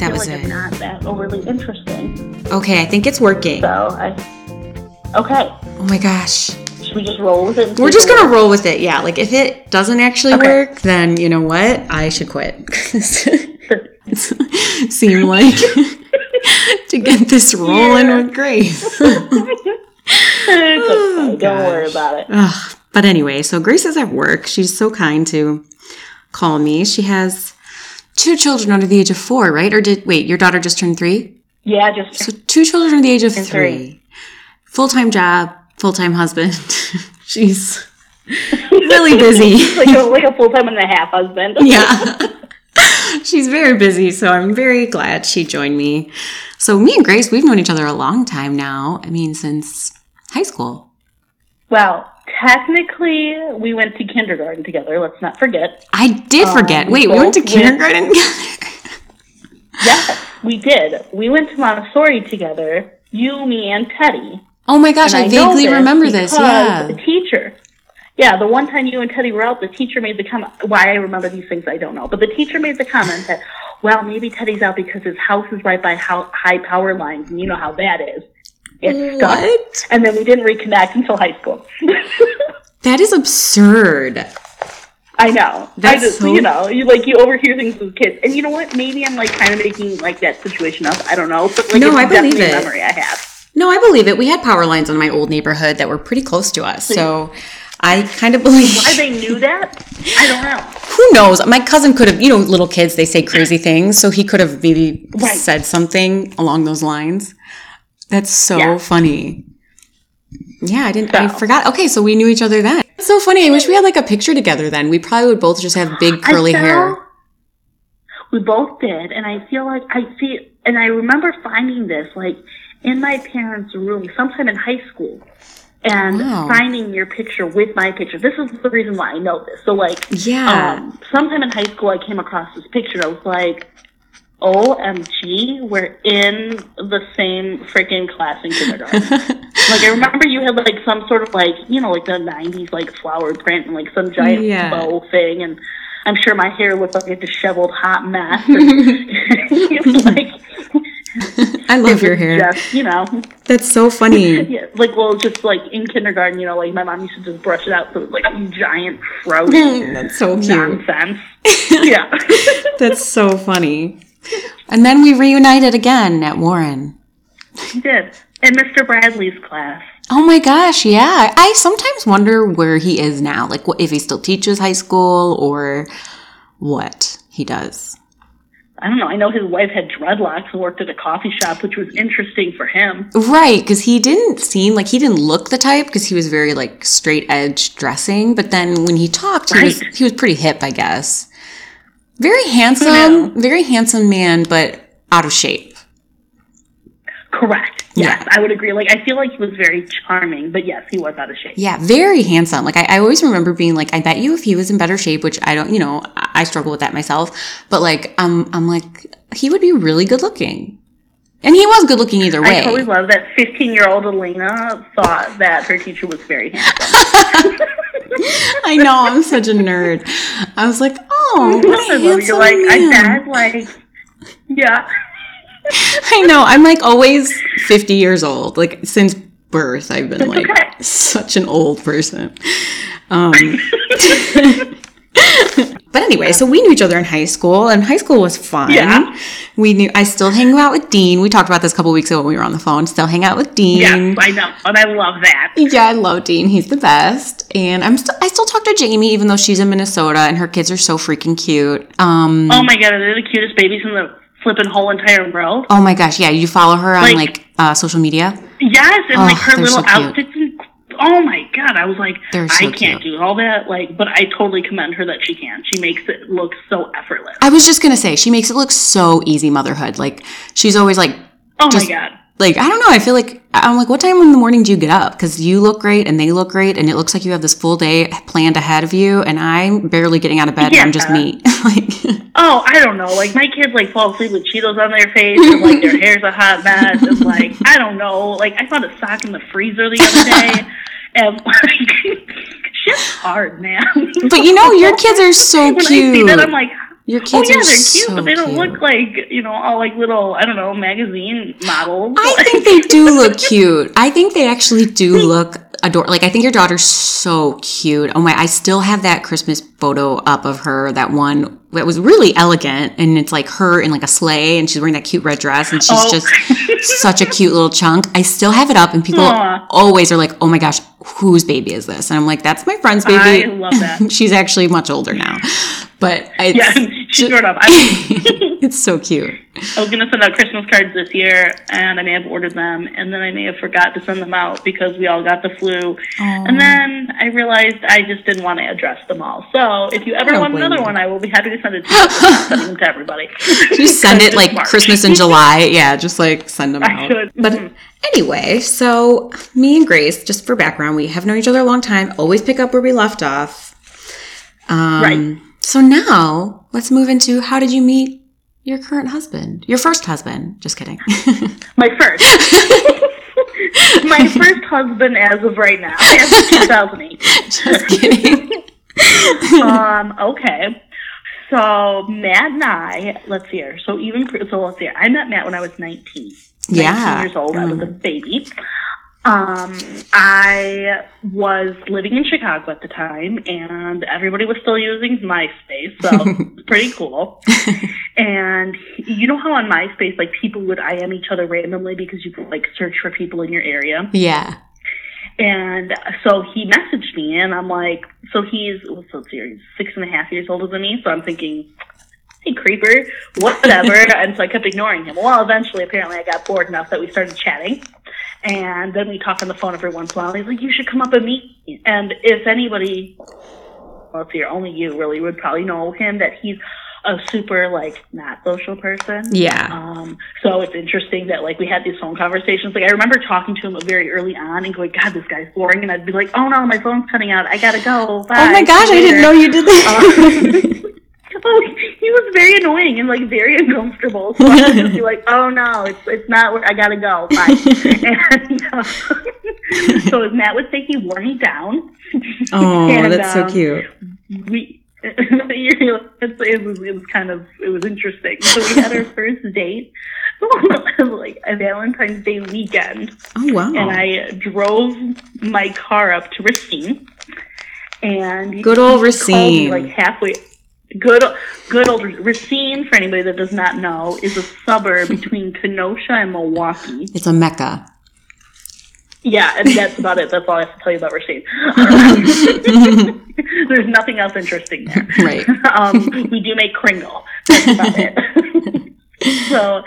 Yeah, I think that was like it. I'm not that overly interesting. Okay, I think it's working. So I. Okay. Oh my gosh. Should we just roll with it? We're just gonna roll with it. Yeah, like if it doesn't actually Okay. work, then you know what? I should quit. Seem like to get this rolling Yeah. with Grace. Okay. Don't worry oh, about it. Ugh. But anyway, so Grace is at work. She's so kind to call me. She has two children under the age of four, right? Or did wait, your daughter just turned three? Yeah, just So two children under the age of three. three. Full time job, full time husband. She's really busy. like a, like a full time and a half husband. yeah. She's very busy, so I'm very glad she joined me. So me and Grace, we've known each other a long time now. I mean, since high school. Well, technically, we went to kindergarten together. Let's not forget. I did forget. Um, Wait, we went to kindergarten together. Yes, we did. We went to Montessori together. You, me, and Teddy. Oh my gosh, I, know vaguely this remember this. Yeah. The teacher. Yeah, the one time you and Teddy were out, the teacher made the comment. Why I remember these things, I don't know. But the teacher made the comment that, well, maybe Teddy's out because his house is right by how, high power lines, and you know how that is. It's stuck. What? And then we didn't reconnect until high school. That is absurd. I know. That's I just, so- you know, you like you overhear things with kids, and you know what? Maybe I'm like kind of making like that situation up. I don't know, but like No, I believe it. memory I have. No, I believe it. We had power lines in my old neighborhood that were pretty close to us. So I kind of believe. Why they knew that? I don't know. Who knows? My cousin could have, you know, little kids, they say crazy things. So he could have maybe Right. said something along those lines. That's so Yeah. funny. Yeah, I didn't, I forgot. Okay, so we knew each other then. It's so funny. I wish we had like a picture together then. We probably would both just have big curly felt- hair. We both did, and I feel like I see, and I remember finding this like in my parents' room sometime in high school, and Wow. finding your picture with my picture. This is the reason why I know this. So like, Yeah. um, sometime in high school, I came across this picture. I was like, "OMG, we're in the same freaking class in kindergarten." like I remember you had like some sort of like you know like the '90s like flower print and like some giant Yeah. bow thing, and I'm sure my hair looked like a disheveled hot mess. And, like, I love your hair. Just, you know, That's so funny. yeah, like well, just like in kindergarten, you know, like my mom used to just brush it out, so it was like a giant fro That's so cute. nonsense. yeah. That's so funny. And then we reunited again at Warren. He did. In Mr. Bradley's class. Oh my gosh, yeah. I sometimes wonder where he is now. Like what if he still teaches high school or what he does. I don't know. I know his wife had dreadlocks and worked at a coffee shop, which was interesting for him. Right, because he didn't seem like he didn't look the type because he was very like straight edge dressing. But then when he talked, he was he was pretty hip, I guess. Very handsome, know? very handsome man, but out of shape. Correct. Yes, Yeah. I would agree. Like, I feel like he was very charming, but yes, he was out of shape. Yeah, very handsome. Like I, I always remember being like, I bet you if he was in better shape, which I don't, you know, I, struggle with that myself. But like, um, I'm like, he would be really good looking, and he was good looking either way. I totally love that 15 year old Elena thought that her teacher was very handsome. I know, I'm such a nerd. I was like, oh, what I a handsome you. Like, I man. like, yeah. I know. I'm like always 50 years old. Like since birth, I've been like okay. such an old person. Um, but anyway, so we knew each other in high school, and high school was fun. Yeah. We knew. I still hang out with Dean. We talked about this a couple weeks ago when we were on the phone. Still hang out with Dean. Yes, I know. And I love that. Yeah, I love Dean. He's the best. And I'm still I still talk to Jamie even though she's in Minnesota and her kids are so freaking cute. Um Oh my god, they're the cutest babies in the flipping whole entire world. oh my gosh, yeah, you follow her on Like- like uh, social media? Yes, and Oh, like her little so outfits. Oh my god, I was like, so I can't cute. do all that. Like, but I totally commend her that she can. She makes it look so effortless. I was just gonna say she makes it look so easy motherhood. Like she's always like Oh Just- my god. like I don't know. I feel like I'm like, what time in the morning do you get up? Because you look great and they look great, and it looks like you have this full day planned ahead of you. And I'm barely getting out of bed. and I'm just me. like Oh, I don't know. Like my kids like fall asleep with Cheetos on their face, and like their hair's a hot mess, and like I don't know. Like I found a sock in the freezer the other day, and like shit's hard, man. But you know, your kids are so when I see cute. that, I'm like, Your oh, kids Oh yeah, are they're cute, so but they don't cute. look like you know all like little I don't know magazine models. I think they do look cute. I think they actually do look adorable. Like I think your daughter's so cute. Oh my! I still have that Christmas photo up of her. That one that was really elegant, and it's like her in like a sleigh, and she's wearing that cute red dress, and she's Oh. just such a cute little chunk. I still have it up, and people Aw. always are like, "Oh my gosh, whose baby is this?" And I'm like, "That's my friend's I baby." love that. she's actually much older now, but it's, Yeah, grown up. I, it's so cute. I was gonna send out Christmas cards this year, and I may have ordered them, and then I may have forgot to send them out because we all got the flu. And then I realized I just didn't want to address them all. So if you ever want another one, I will be happy to send it to you. I'm sending them to everybody. Just send it like March. Christmas in July. Yeah, just like send them I out. should. But Mhm. anyway, so me and Grace, just for background, we have known each other a long time. Always pick up where we left off. Um, Right. So now let's move into how did you meet your current husband, your first husband? Just kidding. My first. My first husband as of right now, as of 2008. just kidding. um, okay. So Matt and I, let's see here. So even so, let's see. Here. I met Matt when I was 19. 19 Yeah. years old. I was a baby. Um, I was living in Chicago at the time, and everybody was still using MySpace, so pretty cool. and you know how on MySpace, like people would IM each other randomly because you could like search for people in your area. Yeah. And so he messaged me, and I'm like, so he's what's see, he's six and a half years older than me. So I'm thinking, hey, creeper, whatever. and so I kept ignoring him. Well, eventually, apparently, I got bored enough that we started chatting, and then we talk on the phone every once in a while. He's like, you should come up and meet me. And if anybody, well, let's see, only you really would probably know him that he's a super like not social person. Yeah. Um, so it's interesting that like we had these phone conversations. Like I remember talking to him very early on and going, God, this guy's boring. And I'd be like, Oh no, my phone's cutting out. I gotta go. Bye. oh my gosh, I didn't know you did that. Oh, he was very annoying and like very uncomfortable. So I would just be like, Oh no, it's it's not. where I gotta go. Bye. and uh, so Matt would say, he wore me down. oh, And, that's so um, cute. we it's, it was it was kind of it was interesting. So we had our first date like a Valentine's Day weekend, Oh wow. and I drove my car up to Racine, and Good old he called me, Racine. like halfway. Good, good old Racine. For anybody that does not know, is a suburb between Kenosha and Milwaukee. it's a mecca. Yeah, and that's about it. That's all I have to tell you about Racine. There's nothing else interesting there. Right. um, we do make Kringle. That's about it. so,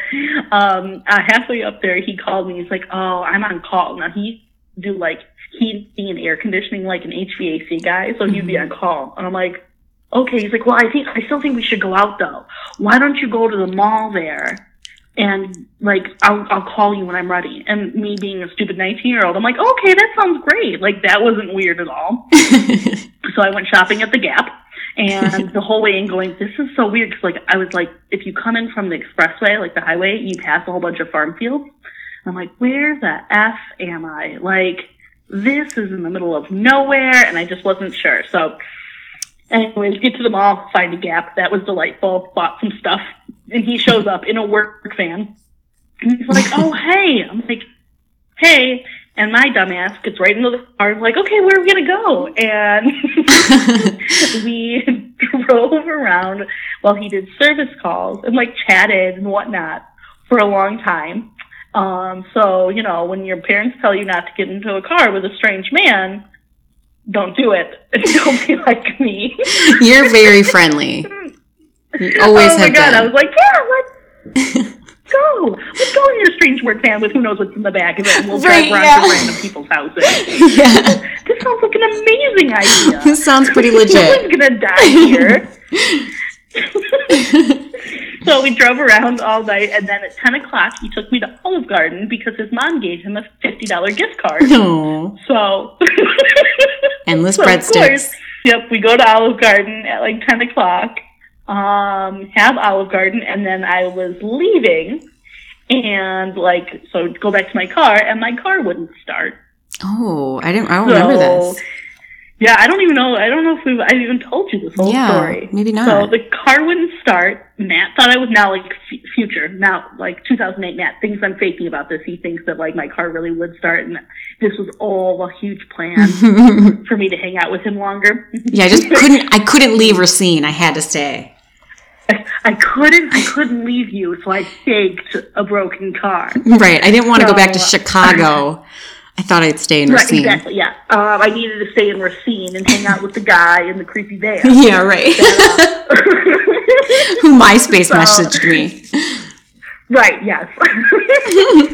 um, uh, halfway up there, he called me. He's like, "Oh, I'm on call now." He do like heating and air conditioning, like an HVAC guy. So he'd be on call, and I'm like, "Okay." He's like, "Well, I think I still think we should go out though. Why don't you go to the mall there?" And like, I'll I'll call you when I'm ready. And me being a stupid 19 year old, I'm like, okay, that sounds great. Like that wasn't weird at all. So I went shopping at the Gap, and the whole way in going, this is so weird because like I was like, if you come in from the expressway, like the highway, you pass a whole bunch of farm fields. I'm like, where the f am I? Like this is in the middle of nowhere, and I just wasn't sure. So, anyways, get to the mall, find a Gap. That was delightful. Bought some stuff, and he shows up in a work van, and he's like, oh hey, I'm like, hey. And my dumbass gets right into the car. I'm like, okay, where are we gonna go? And we drove around while he did service calls and like chatted and whatnot for a long time. Um, so you know, when your parents tell you not to get into a car with a strange man, don't do it. Don't be like me. You're very friendly. You always oh my god! I was like, yeah, let's go. Let's go in your strange work van with who knows what's in the back, and then we'll drive Right, around yeah. to random people's houses. yeah. This sounds like an amazing idea. This sounds pretty legit. No one's gonna die here. so we drove around all night, and then at ten o'clock, he took me to Olive Garden because his mom gave him a fifty dollar gift card. No. So, Endless so breadsticks. course, yep, we go to Olive Garden at like ten o'clock. Um, have Olive Garden, and then I was leaving, and like so go back to my car, and my car wouldn't start. Oh, I didn't. I don't remember this. Yeah, I don't even know. I don't know if we've I even told you this whole Yeah, story. maybe not. So the car wouldn't start. Matt thought I was now like f- future, now like 2008. Matt thinks I'm faking about this. He thinks that like my car really would start, and this was all a huge plan for me to hang out with him longer. Yeah, I just couldn't. I couldn't leave Racine. I had to stay. I, I couldn't. I couldn't leave you, so I faked a broken car. Right. I didn't want to go back to So- Chicago. I thought I'd stay in Right, Racine. exactly. Yeah. Um, I needed to stay in Racine and hang out with the guy in the creepy van. Yeah, right. Who MySpace So- messaged me. Right, yes.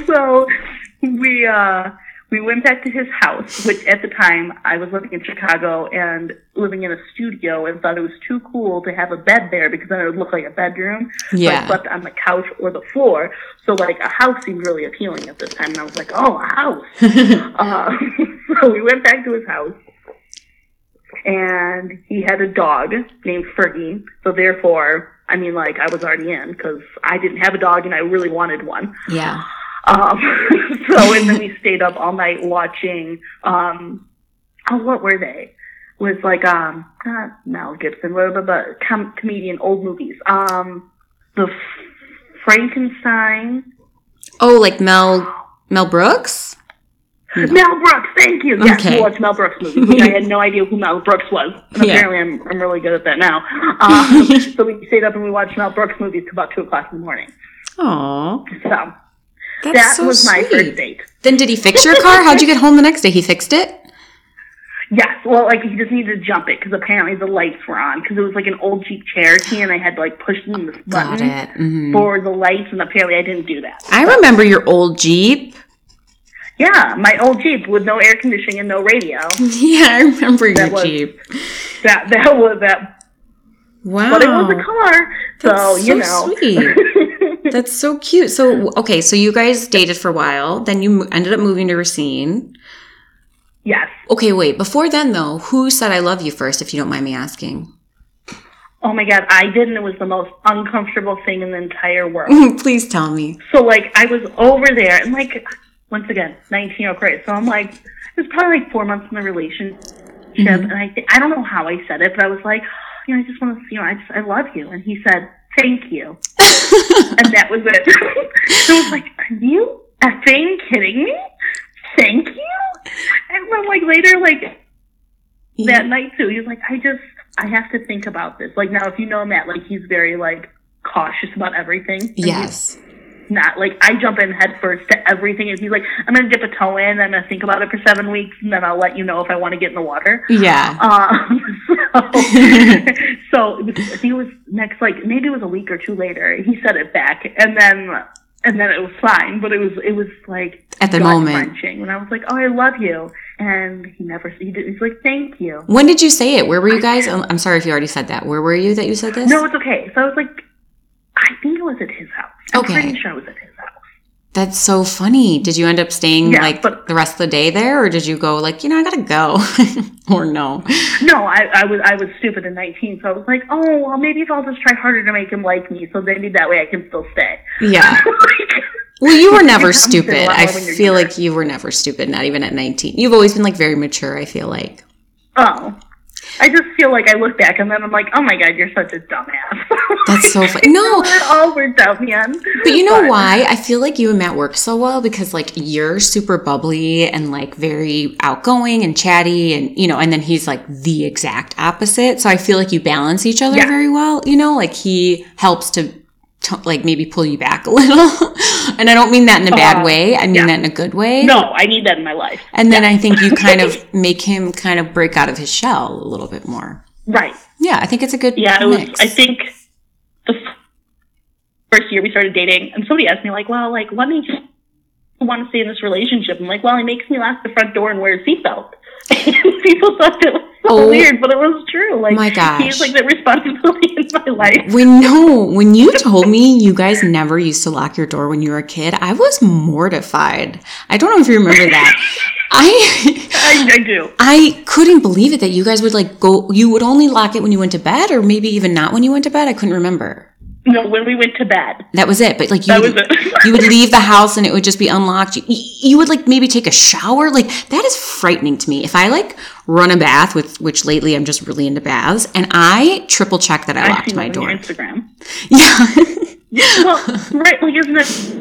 so we uh we went back to his house, which at the time I was living in Chicago and living in a studio and thought it was too cool to have a bed there because then it would look like a bedroom. So Yeah. I slept on the couch or the floor. So like a house seemed really appealing at this time and I was like, Oh, a house. uh, so we went back to his house and he had a dog named Fergie. So therefore, I mean, like I was already in because I didn't have a dog and I really wanted one. Yeah. Um, so and then we stayed up all night watching. Um, oh, what were they? Was like um, not Mel Gibson, blah, blah, blah, com- comedian old movies. Um, the F- Frankenstein. Oh, like Mel Mel Brooks? Mel Brooks, thank you. Yes, Okay. we watched Mel Brooks movies, which I had no idea who Mel Brooks was. And Yeah. apparently I'm, I'm really good at that now. Um, so we stayed up and we watched Mel Brooks movies till about 2 o'clock in the morning. Oh, So that's that so was my first date. Then did he fix your car? How'd you get home the next day? He fixed it? Yes, well, like he just needed to jump it because apparently the lights were on because it was like an old Jeep Cherokee and I had to like push in this Got button it. Mhm. for the lights and apparently I didn't do that. I remember your old Jeep. Yeah, my old Jeep with no air conditioning and no radio. Yeah, I remember your was- Jeep. That that was that, Wow. but it was a car, so That's you so know. That's so cute. So, okay, so you guys dated for a while. Then you ended up moving to Racine. yes. Okay, wait. Before then, though, who said I love you first, if you don't mind me asking? Oh my god, I did, and it was the most uncomfortable thing in the entire world. Please tell me. So like I was over there and like once again, nineteen year old Chris. So I'm like it was probably like four months in the relationship mm-hmm. and I th- I don't know how I said it, but I was like, oh, you know, I just want to you know, I just I love you and he said, Thank you. and that was it. so I was like, Are you effing kidding me? Thank you? And then like later, like that night too, he was like, I just I have to think about this. Like now if you know Matt, like he's very like cautious about everything. Yes. Not like I jump in head first to everything, and he's like, "I'm gonna dip a toe in, I'm gonna think about it for seven weeks, and then I'll let you know if I want to get in the water." Yeah. Um, so, so it was, I think it was next, like maybe it was a week or two later. He said it back, and then and then it was fine, but it was it was like At the moment. wrenching when I was like, "Oh, I love you," and he never he did. He's like, "Thank you." When did you say it? Where were you guys? I'm I'm sorry if you already said that. Where were you that you said this? No, it's okay. So I was like, I think it was at his house. I'm Okay. pretty sure it was at his house. That's so funny. Did you end up staying Yeah, like but- the rest of the day there, or did you go like, you know, I gotta go, or no? No, I, I was I was stupid at 19, so I was like, oh, well, maybe if I'll just try harder to make him like me, so maybe that way I can still stay. Yeah. Well, you were never It comes to a stupid. I more when you're feel younger. like you were never stupid, not even at 19. You've always been like very mature, I feel like. oh, I just feel like I look back and then I'm like, oh my god, you're such a dumbass. That's so funny. No. it all worked out, man. But you know why? I feel like you and Matt work so well because like you're super bubbly and like very outgoing and chatty and you know, and then he's like the exact opposite. So I feel like you balance each other Yeah. very well, you know, like he helps to, to like maybe pull you back a little. and I don't mean that in a bad Uh, way. I mean yeah. that in a good way. No, I need that in my life. And then I think you kind of make him kind of break out of his shell a little bit more. Right. Yeah, I think it's a good Yeah, it was. I think the first year we started dating, and somebody asked me like, "Well, like, what makes you want to stay in this relationship?" I'm like, "Well, he makes me lock the front door and wear a seatbelt." People thought it was so Oh, weird, but it was true. Like, my gosh. he's like the responsibility in my life. When no, when you told me you guys never used to lock your door when you were a kid, I was mortified. I don't know if you remember that. I I, I do. I couldn't believe it that you guys would like go you would only lock it when you went to bed or maybe even not when you went to bed. I couldn't remember. No, when we went to bed, That was it. But like you that would, was it. you would leave the house and it would just be unlocked. You, you would like maybe take a shower. Like that is frightening to me. If I like run a bath, with which lately I'm just really into baths, and I triple check that I I've locked my door. your Instagram. Yeah. well, right, like as an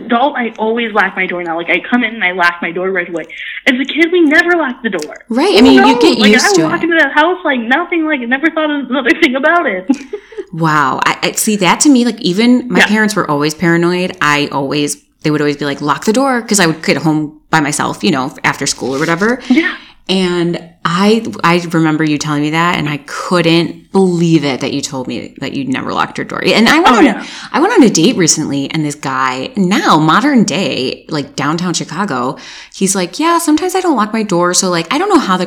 adult, I always lock my door now. Like I come in and I lock my door right away. As a kid, we never locked the door. Right. I mean, Who you get like, used I to walk it. into that house like nothing. Like never thought of another thing about it. Wow. I, I see that to me, like even my Yeah. parents were always paranoid. I always, they would always be like, lock the door because I would get home by myself, you know, after school or whatever. yeah. And I, I remember you telling me that and I couldn't believe it that you told me that you'd never locked your door. And I went, Oh, on, yeah. a, I went on a date recently and this guy now modern day, like downtown Chicago, he's like, yeah, sometimes I don't lock my door. So like, I don't know how the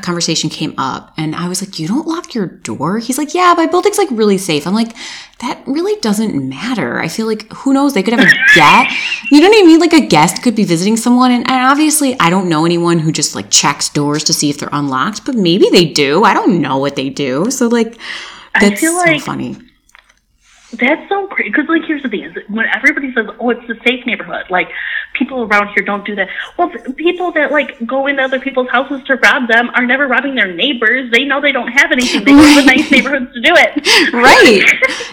conversation came up. And I was like, you don't lock your door? He's like, yeah, my building's like really safe. I'm like, that really doesn't matter. I feel like who knows? They could have a guest. You know what I mean? Like a guest could be visiting someone, and, and obviously, I don't know anyone who just like checks doors to see if they're unlocked, but maybe they do. I don't know what they do. So like, that's so like- funny. That's so crazy. Because, like, here's the thing: is when everybody says, "Oh, it's a safe neighborhood," like people around here don't do that. Well, people that like go into other people's houses to rob them are never robbing their neighbors. They know they don't have anything. They go to Right. nice neighborhoods to do it. Right.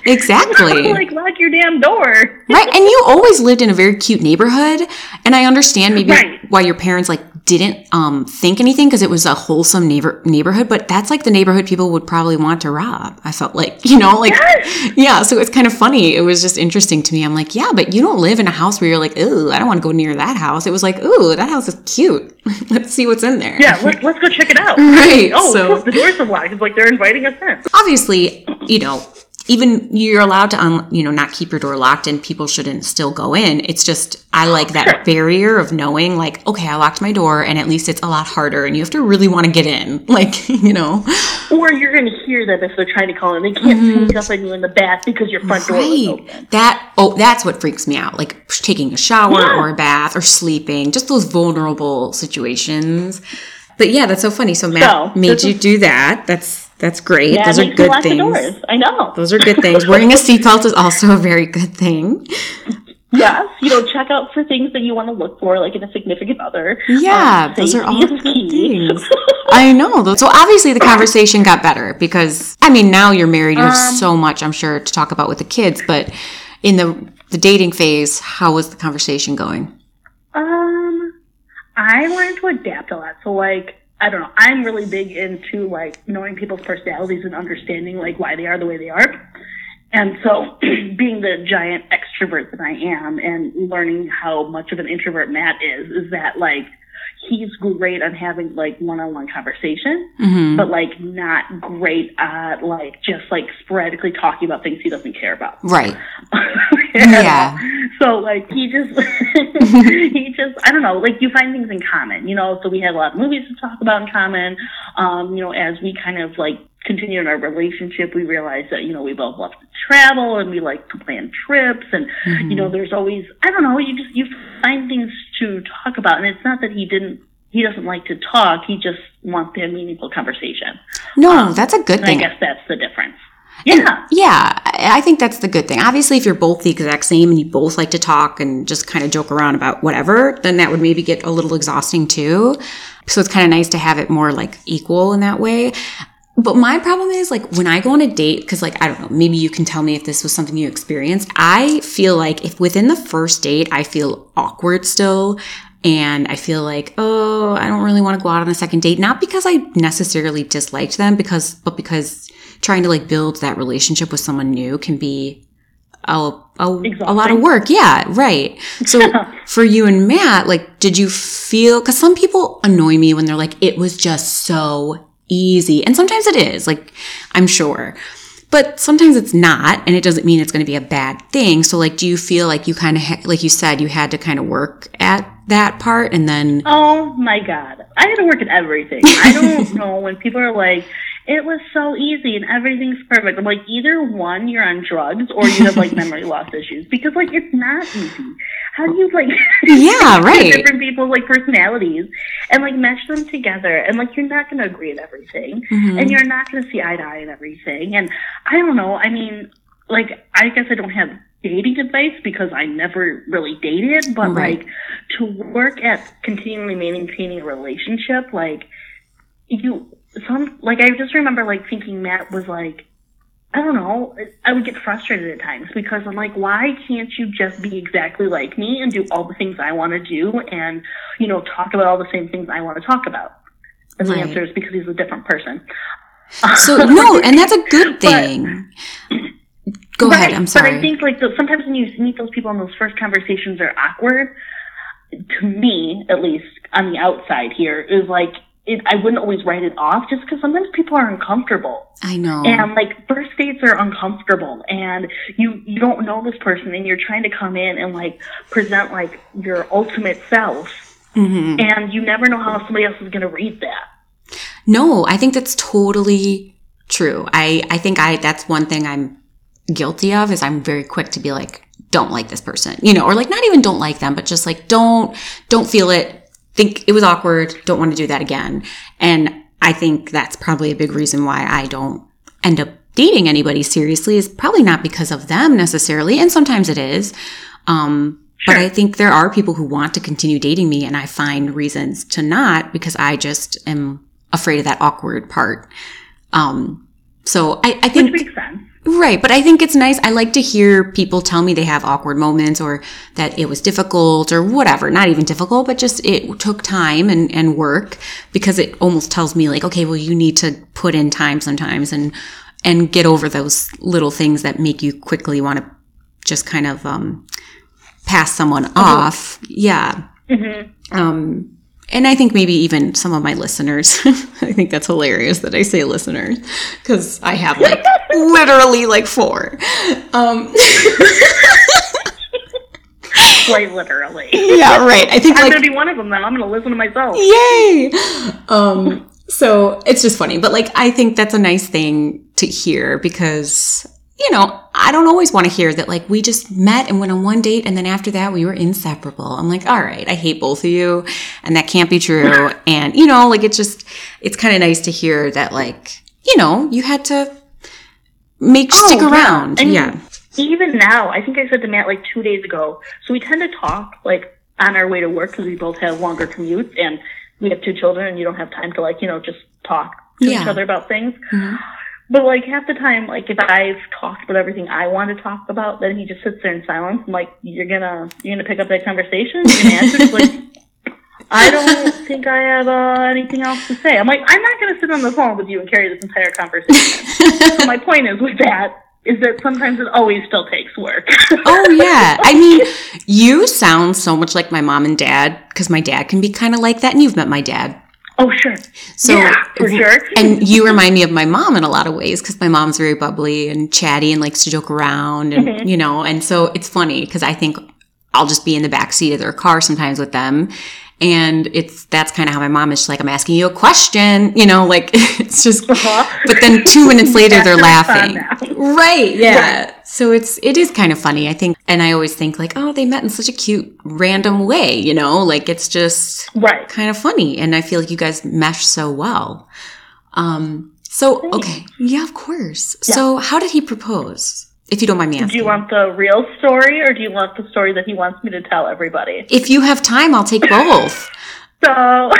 Exactly. like, lock your damn door. Right. And you always lived in a very cute neighborhood. And I understand maybe Right. why your parents like didn't um, think anything because it was a wholesome neighbor neighborhood, but that's like the neighborhood people would probably want to rob. I felt like, you know, like Yes. yeah, so it's kind of funny. It was just interesting to me. I'm like, yeah, but you don't live in a house where you're like, ooh, I don't want to go near that house. It was like, ooh, that house is cute. Let's see what's in there. Yeah, let, let's go check it out. Right, Oh, so- the doors are locked. It's like they're inviting us in. obviously, you know, even you're allowed to, un, you know, not keep your door locked and people shouldn't still go in. It's just, I like that barrier of knowing, like, okay, I locked my door and at least it's a lot harder and you have to really want to get in. Like, you know, Or you're going to hear them if they're trying to call in. They can't sneak up on you in the bath because your front door was Mm-hmm. open. That, oh, that's what freaks me out. Like taking a shower Yeah. or a bath or sleeping, just those vulnerable situations. But yeah, that's so funny. So Matt So, made you is- do that. That's, that's great. Yeah, those are good things. I know. Those are good things. Wearing a seatbelt is also a very good thing. Yes, you know, check out for things that you want to look for, like in a significant other. Yeah, Um, those are all good key. things. I know. So obviously the conversation got better because I mean now you're married, you have Um, so much I'm sure to talk about with the kids, but in the the dating phase, how was the conversation going? Um, I learned to adapt a lot. So, like, I don't know. I'm really big into like knowing people's personalities and understanding like why they are the way they are. And so, being the giant extrovert that I am, and learning how much of an introvert Matt is, is that like he's great on having like one-on-one conversation, hmm but like not great at like just like sporadically talking about things he doesn't care about. Right. yeah. So like he just he just I don't know, like you find things in common, you know, so we had a lot of movies to talk about in common. Um, you know, as we kind of like continue in our relationship, we realized that, you know, we both love to travel and we like to plan trips and Mm-hmm. you know, there's always I don't know, you just you find things to talk about and it's not that he didn't he doesn't like to talk, he just wants to have meaningful conversation. No, that's a good And I guess that's the difference. Yeah. Yeah, I I think that's the good thing. Obviously, if you're both the exact same and you both like to talk and just kind of joke around about whatever, then that would maybe get a little exhausting too. So it's kind of nice to have it more like equal in that way. But my problem is like when I go on a date, because like, I don't know, maybe you can tell me if this was something you experienced. I feel like if within the first date, I feel awkward still. And I feel like, oh, I don't really want to go out on a second date. Not because I necessarily disliked them, because, but because trying to like build that relationship with someone new can be a, a, a lot of work. Yeah, right. So for you and Matt, like, did you feel, cause some people annoy me when they're like, it was just so easy. And sometimes it is, like, I'm sure. But sometimes it's not, and it doesn't mean it's going to be a bad thing. So, like, do you feel like you kind of, ha- like you said, you had to kind of work at that part and then, Oh my god. I had to work at everything. I don't know when people are like, it was so easy and everything's perfect. I'm like, either one, you're on drugs or you have like memory loss issues because like it's not easy. How do you like Yeah, right. different people's like personalities and like mesh them together and like you're not gonna agree on everything Mhm. and you're not gonna see eye to eye on everything. And I don't know, I mean, like I guess I don't have dating advice because I never really dated, but Right. like to work at continually maintaining a relationship, like you some like I just remember like thinking Matt was like I don't know. I would get frustrated at times because I'm like, why can't you just be exactly like me and do all the things I want to do and, you know, talk about all the same things I want to talk about? And Right. the answer is because he's a different person. So no, and that's a good thing. Go ahead. I'm sorry. But I think like sometimes when you meet those people and those first conversations are awkward, to me at least on the outside here is like it, I wouldn't always write it off just because sometimes people are uncomfortable I know. and like first dates are uncomfortable and you you don't know this person and you're trying to come in and like present like your ultimate self Mhm. and you never know how somebody else is going to read that. No, I think that's totally true. I, I think I, that's one thing I'm guilty of is I'm very quick to be like, don't like this person, you know, or like not even don't like them, but just like don't, don't feel it. Think it was awkward. Don't want to do that again. And I think that's probably a big reason why I don't end up dating anybody seriously is probably not because of them necessarily. And sometimes it is. Um, but I think there are people who want to continue dating me and I find reasons to not because I just am afraid of that awkward part. Um, so I, I Which think, makes sense. Right. But I think it's nice. I like to hear people tell me they have awkward moments or that it was difficult or whatever. Not even difficult, but just it took time and, and work because it almost tells me like, okay, well, you need to put in time sometimes and, and get over those little things that make you quickly want to just kind of, um, pass someone off. Yeah. Mm-hmm. Um, and I think maybe even some of my listeners, I think that's hilarious that I say listeners because I have like literally like four. Um, Quite literally. yeah, right. I think I'm like going to be one of them now. I'm going to listen to myself. Yay! Um, so it's just funny, but like I think that's a nice thing to hear because you know I don't always want to hear that like we just met and went on one date and then after that we were inseparable. I'm like, all right, I hate both of you, and that can't be true. And you know, like it's just it's kind of nice to hear that like you know you had to make Oh, stick around. And yeah. Even now, I think I said to Matt like two days ago. So we tend to talk like on our way to work because we both have longer commutes and we have two children and you don't have time to like, you know, just talk to each other about things. Mhm. But like half the time, like if I've talked about everything I want to talk about, then he just sits there in silence. I'm like, you're gonna, you're gonna pick up that conversation? You're answer? Like, I don't think I have uh, anything else to say. I'm like, I'm not gonna sit on the phone with you and carry this entire conversation. so my point is with that is that sometimes it always still takes work. Oh yeah. I mean, you sound so much like my mom and dad because my dad can be kind of like that, and you've met my dad. Oh sure. So yeah, for sure. and you remind me of my mom in a lot of ways because my mom's very bubbly and chatty and likes to joke around and Mhm. you know and so it's funny because i think i'll just be in the back seat of their car sometimes with them. And it's that's kind of how my mom is She's like i'm asking you a question you know like it's just Uh-huh. but then two minutes later they're laughing. right yeah. so it's it is kind of funny i think and i always think like oh they met in such a cute random way you know? Like it's just Right. kind of funny and i feel like you guys mesh so well. Um so okay yeah of course. So how did he propose if you don't mind me asking Do you want the real story or do you want the story that he wants me to tell everybody? if you have time i'll take both So,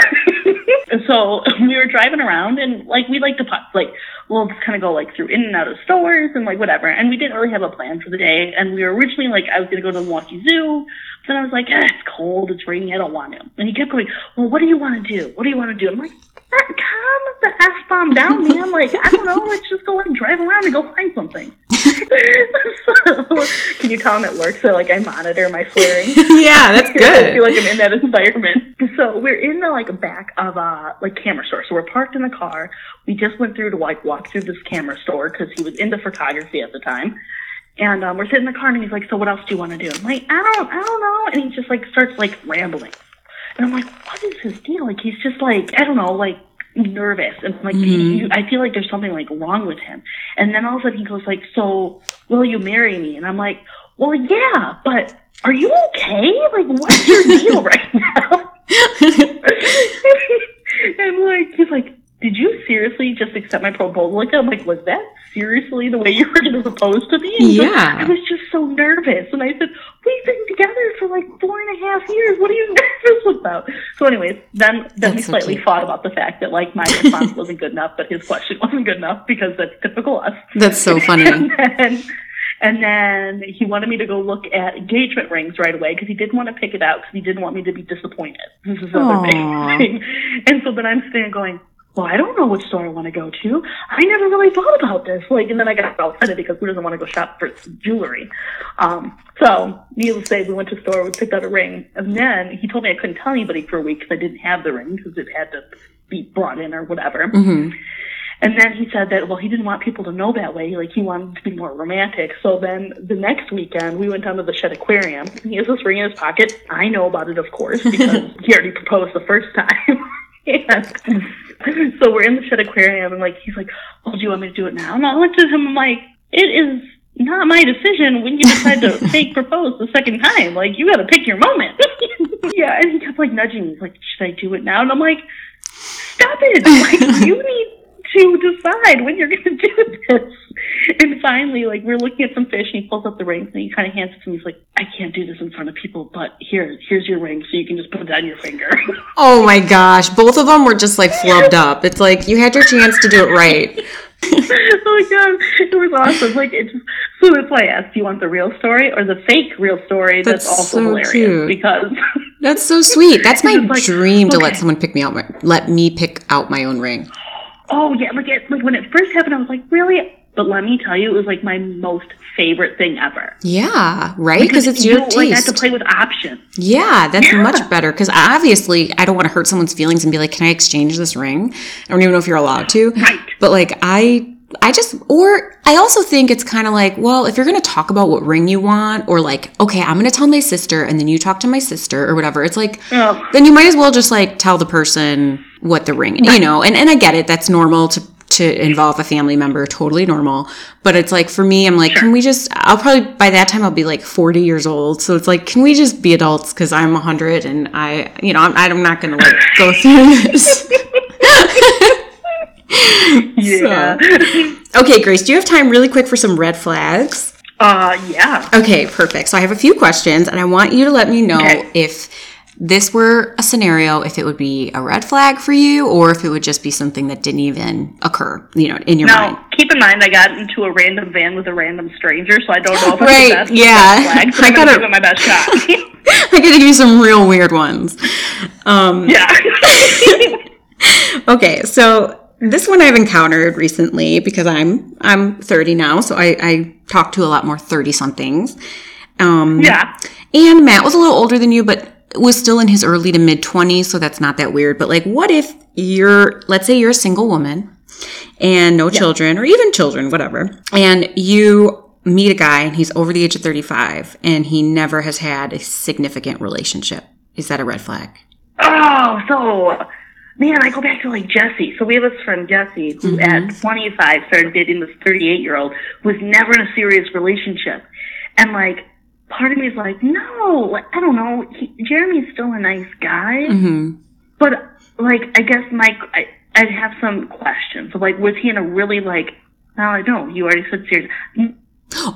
so we were driving around and like we like to pop, like we'll just kind of go like through in and out of stores and like whatever. And we didn't really have a plan for the day. And we were originally like I was gonna go to the Milwaukee Zoo. Then I was like, eh, it's cold, it's raining, I don't want to. And he kept going, well, what do you want to do? What do you want to do? I'm like, "Ah, calm the f bomb down, man. Like I don't know, let's just go and drive around and go find something. so, can you tell him at work so like I monitor my swearing? yeah that's good. I feel like I'm in that environment. So we're in the like back of a like camera store. So we're parked in the car. We just went through to like walk through this camera store because he was into photography at the time. And um, we're sitting in the car and he's like, "So what else do you want to do?" I'm like, "I don't, I don't know." And he just like starts like rambling. And I'm like, "What is his deal?" Like he's just like, I don't know, like nervous and like Mhm. you, I feel like there's something like wrong with him. And then all of a sudden he goes like, "So will you marry me?" And I'm like, "Well, yeah, but are you okay? Like, what's your deal right now?" and like, he's like, "Did you seriously just accept my proposal?" Like, I'm like, "Was that seriously the way you were going to propose to me?" And Yeah. I was just so nervous, and I said, "We've been together for like four and a half years. What are you nervous out. So, anyways, then then we That's so slightly cute. fought about the fact that like my response wasn't good enough, but his question wasn't good enough because that's typical us. That's so funny. and, then, and then he wanted me to go look at engagement rings right away because he didn't want to pick it out because he didn't want me to be disappointed. This is another big thing. And so then I'm sitting going, well, I don't know which store I want to go to. I never really thought about this. Like, and then I got all excited because who doesn't want to go shop for jewelry? Um, so, needless to say, we went to the store, we picked out a ring, and then he told me I couldn't tell anybody for a week because I didn't have the ring because it had to be brought in or whatever. hmm And then he said that, well, he didn't want people to know that way. Like, he wanted to be more romantic. So then the next weekend, we went down to the Shedd Aquarium. He has this ring in his pocket. I know about it, of course, because he already proposed the first time. and so we're in the Shedd Aquarium, and, like, he's like, well, do you want me to do it now? And I looked at him, I'm like, it is not my decision when you decide to fake propose the second time. Like, you gotta pick your moment. yeah, and he kept, like, nudging me. Like, should I do it now? And I'm like, stop it. Like, you need to decide when you're going to do this. And finally, like, we're looking at some fish, and he pulls up the ring, and he kind of hands it to me. He's like, I can't do this in front of people, but here, here's your ring, so you can just put it on your finger. Oh my gosh, both of them were just like flubbed up. It's like you had your chance to do it right. oh my god, it was awesome. Like, it just, so that's why I asked, do you want the real story or the fake real story that's, That's also so hilarious? cute. Because, That's so sweet. That's my like, dream to let someone pick me out. My, let me pick out my own ring. Oh yeah, like, it, like when it first happened, I was like, really? But let me tell you, it was like my most favorite thing ever. Yeah, right. Because it's your you, like, had to play with options. Yeah, that's Yeah. much better. Because obviously, I don't want to hurt someone's feelings and be like, "Can I exchange this ring?" I don't even know if you're allowed to. Right. But like, I, I just, or I also think it's kind of like, well, if you're going to talk about what ring you want, or like, okay, I'm going to tell my sister, and then you talk to my sister, or whatever. It's like, Oh. then you might as well just like tell the person what the ring, is. you know. And and I get it. That's normal to to involve a family member, totally normal. But it's like for me, I'm like, can we just? I'll probably by that time I'll be like 40 years old. So it's like, can we just be adults? Because I'm 100 and I, you know, I'm, I'm not going to like go through this. Yeah. Okay, Grace, do you have time really quick for some red flags? Uh, yeah. Okay, perfect. So I have a few questions and I want you to let me know Okay. if this were a scenario, if it would be a red flag for you or if it would just be something that didn't even occur, you know, in your mind. Now, keep in mind, I got into a random van with a random stranger, so I don't know if I'm Right, the best yeah. Flag, so I gotta- give it my best shot. I gotta give you some real weird ones. Um, yeah. okay, so this one I've encountered recently because I'm I'm 30 now, so I, I talk to a lot more 30 somethings. Um, yeah. And Matt was a little older than you, but was still in his early to mid 20s, so that's not that weird. But like, what if you're, let's say you're a single woman and no children, or even children, whatever, and you meet a guy and he's over the age of 35 and he never has had a significant relationship? Is that a red flag? Oh, so man, I go back to like Jesse. So we have this friend Jesse who, Mm-hmm. at 25, started dating this 38 year old who was never in a serious relationship, and like. Part of me is like, no, like, I don't know. He, Jeremy's still a nice guy, hmm but like, I guess my, I, I'd have some questions. So like, was he in a really like, no, I don't. You already said serious.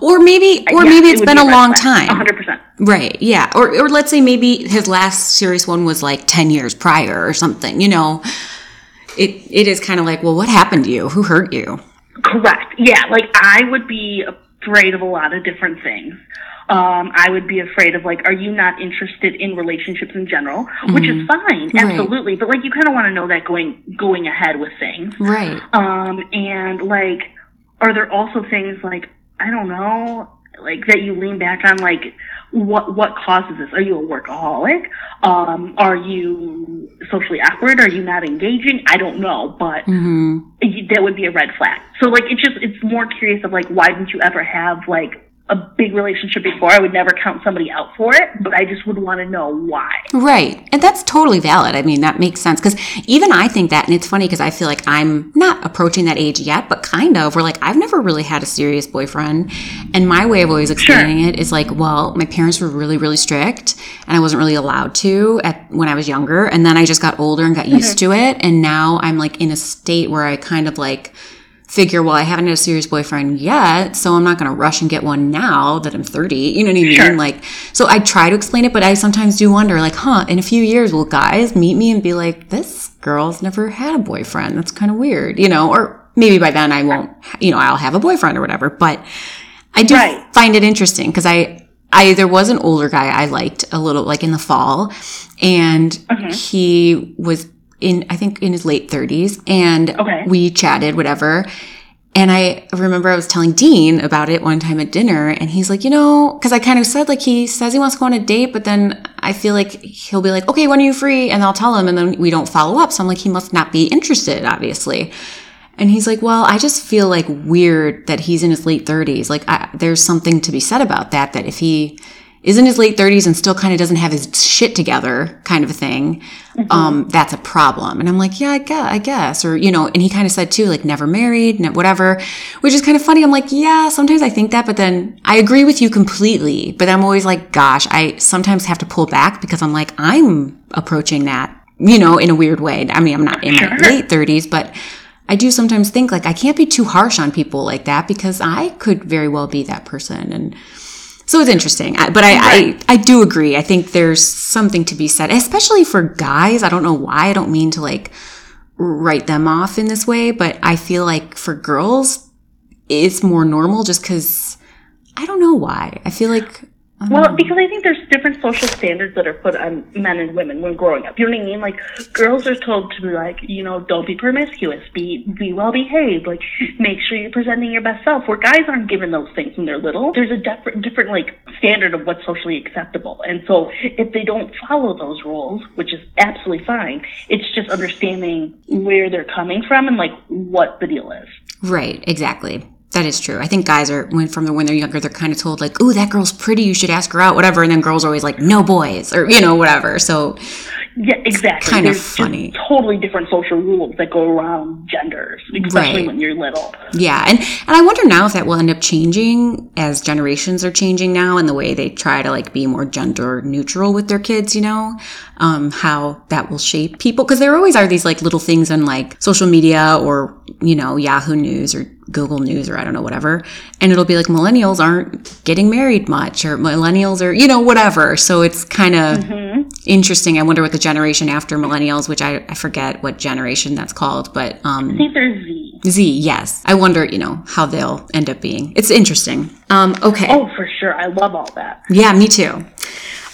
Or maybe, or Yeah, maybe it it's would been be a long time. 100%. Right. Yeah. Or, or let's say maybe his last serious one was like 10 years prior or something, you know, it, it is kind of like, well, what happened to you? Who hurt you? Correct. Yeah, like I would be afraid of a lot of different things. Um, I would be afraid of like, are you not interested in relationships in general? Which is fine, Right. absolutely. But like, you kind of want to know that going going ahead with things. Right. Um, and like, are there also things like I don't know, like that you lean back on, like what what causes this? Are you a workaholic? Um, are you socially awkward? Are you not engaging? I don't know, but mm-hmm. that would be a red flag. So like it's just it's more curious of like why didn't you ever have like a big relationship before? I would never count somebody out for it, but I just would want to know why. Right. And that's totally valid. I mean, that makes sense. Cause even I think that, and it's funny because I feel like I'm not approaching that age yet, but kind of, where like I've never really had a serious boyfriend. And my way of always explaining it is like, well, my parents were really, really strict and I wasn't really allowed to at when I was younger. And then I just got older and got mm-hmm. used to it. And now I'm like in a state where I kind of like, figure, well, I haven't had a serious boyfriend yet, so I'm not going to rush and get one now that I'm 30. You know what I mean? Sure. Like, so I try to explain it, but I sometimes do wonder, like, huh, in a few years, will guys meet me and be like, this girl's never had a boyfriend. That's kind of weird, you know? Or maybe by then I won't, you know, I'll have a boyfriend or whatever. But I do Right. find it interesting because I, I, there was an older guy I liked a little, like in the fall, and he was in, I think in his late 30s, and Okay. we chatted, whatever. And I remember I was telling Dean about it one time at dinner, and he's like, you know, because I kind of said, like, he says he wants to go on a date, but then I feel like he'll be like, okay, when are you free? And I'll tell him, and then we don't follow up. So I'm like, he must not be interested, obviously. And he's like, well, I just feel like weird that he's in his late 30s. Like, I, there's something to be said about that, that if he is in his late 30s and still kind of doesn't have his shit together, kind of a thing, um, that's a problem. And I'm like, yeah, I guess, I guess. Or, you know, and he kind of said too, like, never married, ne- whatever, which is kind of funny. I'm like, yeah, sometimes I think that, but then I agree with you completely. But I'm always like, gosh, I sometimes have to pull back because I'm like, I'm approaching that, you know, in a weird way. I mean, I'm not in my late 30s, but I do sometimes think like I can't be too harsh on people like that because I could very well be that person. And so it's interesting. I, but I, I, I do agree. I think there's something to be said, especially for guys. I don't know why. I don't mean to like write them off in this way, but I feel like for girls, it's more normal just because I don't know why. I feel like Well, um, because I think there's different social standards that are put on men and women when growing up. You know what I mean? Like girls are told to be like, you know, don't be promiscuous, be be well behaved, like make sure you're presenting your best self. Where guys aren't given those things when they're little. There's a different different like standard of what's socially acceptable. And so if they don't follow those rules, which is absolutely fine, it's just understanding where they're coming from and like what the deal is. Right, exactly. That is true. I think guys are when from the when they're younger, they're kind of told like, "Ooh, that girl's pretty. You should ask her out, whatever." And then girls are always like, "No boys," or you know, whatever. So Yeah, exactly. kind of There's just funny. totally different social rules that go around genders, especially Right. when you're little. yeah, and and I wonder now if that will end up changing as generations are changing now, and the way they try to like be more gender neutral with their kids. You know, um, how that will shape people because there always are these like little things on like social media or you know Yahoo News or Google News or I don't know whatever, and it'll be like millennials aren't getting married much or millennials are you know whatever. So it's kind of interesting. I wonder what the generation after millennials, which I, I forget what generation that's called, but um, I think there's Z. Z, yes. I wonder, you know, how they'll end up being. It's interesting. Um, okay. Oh, for sure. I love all that. Yeah, me too.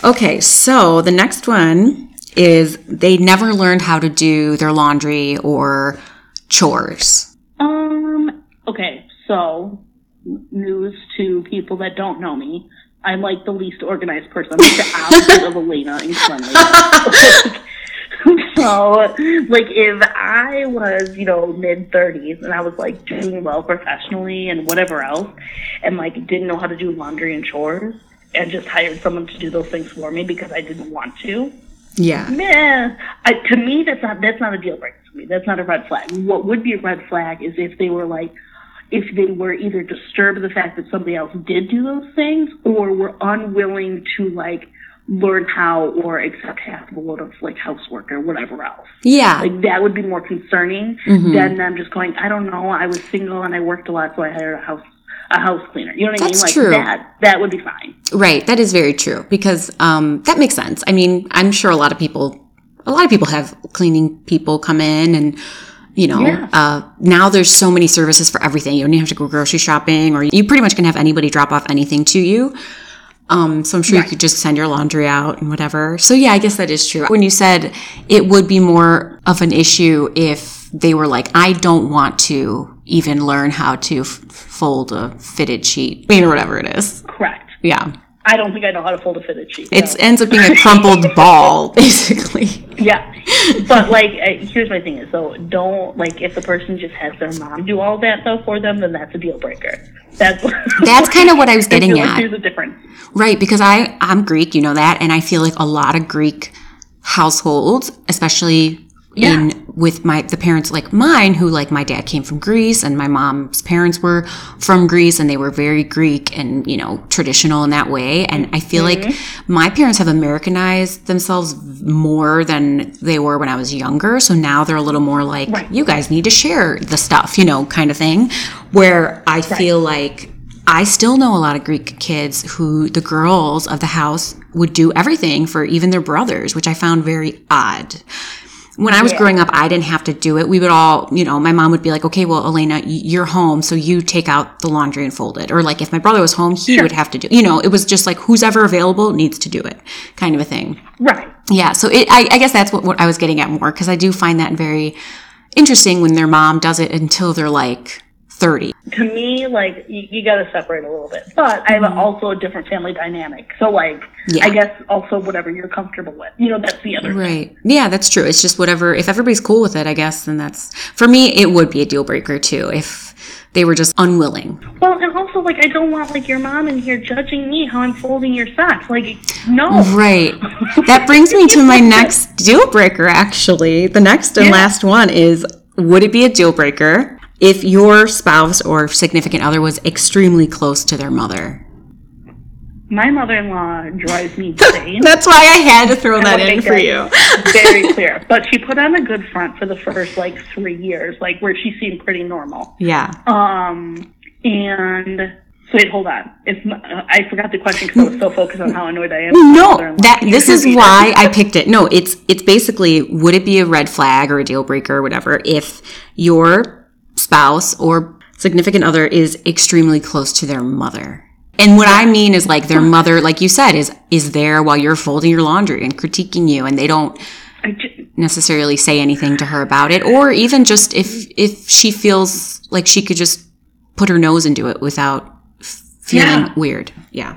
Okay, so the next one is they never learned how to do their laundry or chores. Okay. So, news to people that don't know me. I'm like the least organized person. I'm like the opposite of Elena in cleanliness. so, like, if I was, you know, mid 30s and I was like doing well professionally and whatever else, and like didn't know how to do laundry and chores, and just hired someone to do those things for me because I didn't want to, Yeah. Meh. I, to me, that's not that's not a deal breaker for me. That's not a red flag. What would be a red flag is if they were like, if they were either disturbed the fact that somebody else did do those things, or were unwilling to like learn how or accept half the load of like housework or whatever else. Yeah. Like that would be more concerning Mm-hmm. than them just going, I don't know, I was single and I worked a lot, so I hired a house a house cleaner. You know what I mean? That's Like true. that that would be fine. Right. That is very true because um, that makes sense. I mean, I'm sure a lot of people, a lot of people have cleaning people come in and, you know, Yeah. uh, now there's so many services for everything. You don't even have to go grocery shopping or you pretty much can have anybody drop off anything to you. Um, so I'm sure you could just send your laundry out and whatever. So yeah, I guess that is true. When you said it would be more of an issue if they were like, I don't want to even learn how to f- fold a fitted sheet, I mean, or whatever it is. Correct. Yeah. I don't think I know how to fold a fitted sheet. It so. ends up being a crumpled ball, basically. Yeah, but like, here's my thing: is so don't like if the person just has their mom do all that though for them, then that's a deal breaker. That's That's kind of what I was I getting feel like at. There's a difference. Right, because I I'm Greek, you know that, and I feel like a lot of Greek households, especially in with my the parents like mine who like my dad came from Greece and my mom's parents were from Greece and they were very Greek and you know traditional in that way. And I feel like mm-hmm. my parents have Americanized themselves more than they were when I was younger. So now they're a little more like Right. you guys need to share the stuff you know kind of thing. Where I feel like I still know a lot of Greek kids who the girls of the house would do everything for even their brothers, which I found very odd. When I was Yeah. growing up, I didn't have to do it. We would all, you know, my mom would be like, okay, well, Elena, you're home, so you take out the laundry and fold it. Or like if my brother was home, he would have to do, you know, it was just like who's ever available needs to do it kind of a thing. Right. Yeah. So it, I, I guess that's what, what I was getting at more because I do find that very interesting when their mom does it until they're like 30. To me, like you, you got to separate a little bit. But I have mm-hmm. also a different family dynamic. So like, Yeah. I guess also whatever you're comfortable with. You know, that's the other. thing. Right. Yeah, that's true. It's just whatever. If everybody's cool with it, I guess, then that's for me. It would be a deal breaker too if they were just unwilling. Well, and also like I don't want like your mom in here judging me how I'm folding your socks. Like, no. Right. That brings me to my next deal breaker. Actually, the next and Yeah. last one is: Would it be a deal breaker if your spouse or significant other was extremely close to their mother? My mother-in-law drives me insane. That's why I had to throw that in for you. very clear. But she put on a good front for the first like three years, like where she seemed pretty normal. Yeah. Um, and so wait, hold on. It's not, uh, I forgot the question because I was so focused on how annoyed I am. No, that this is why I picked it. No, it's it's basically would it be a red flag or a deal breaker or whatever if your spouse or significant other is extremely close to their mother. And what I mean is like their mother, like you said, is is there while you're folding your laundry and critiquing you and they don't necessarily say anything to her about it or even just if if she feels like she could just put her nose into it without feeling Yeah. weird. Yeah.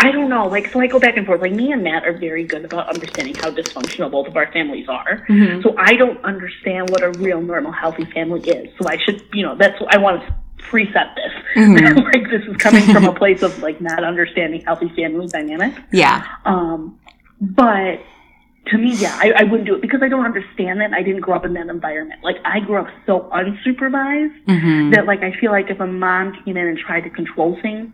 I don't know. Like, so I go back and forth. Like, me and Matt are very good about understanding how dysfunctional both of our families are. Mm-hmm. So I don't understand what a real, normal, healthy family is. So I should, you know, that's what I want to preset this. Mm-hmm. like, this is coming from a place of like not understanding healthy family dynamics. Yeah. Um, but to me, yeah, I, I wouldn't do it because I don't understand that. I didn't grow up in that environment. Like I grew up so unsupervised Mm-hmm. that like I feel like if a mom came in and tried to control things,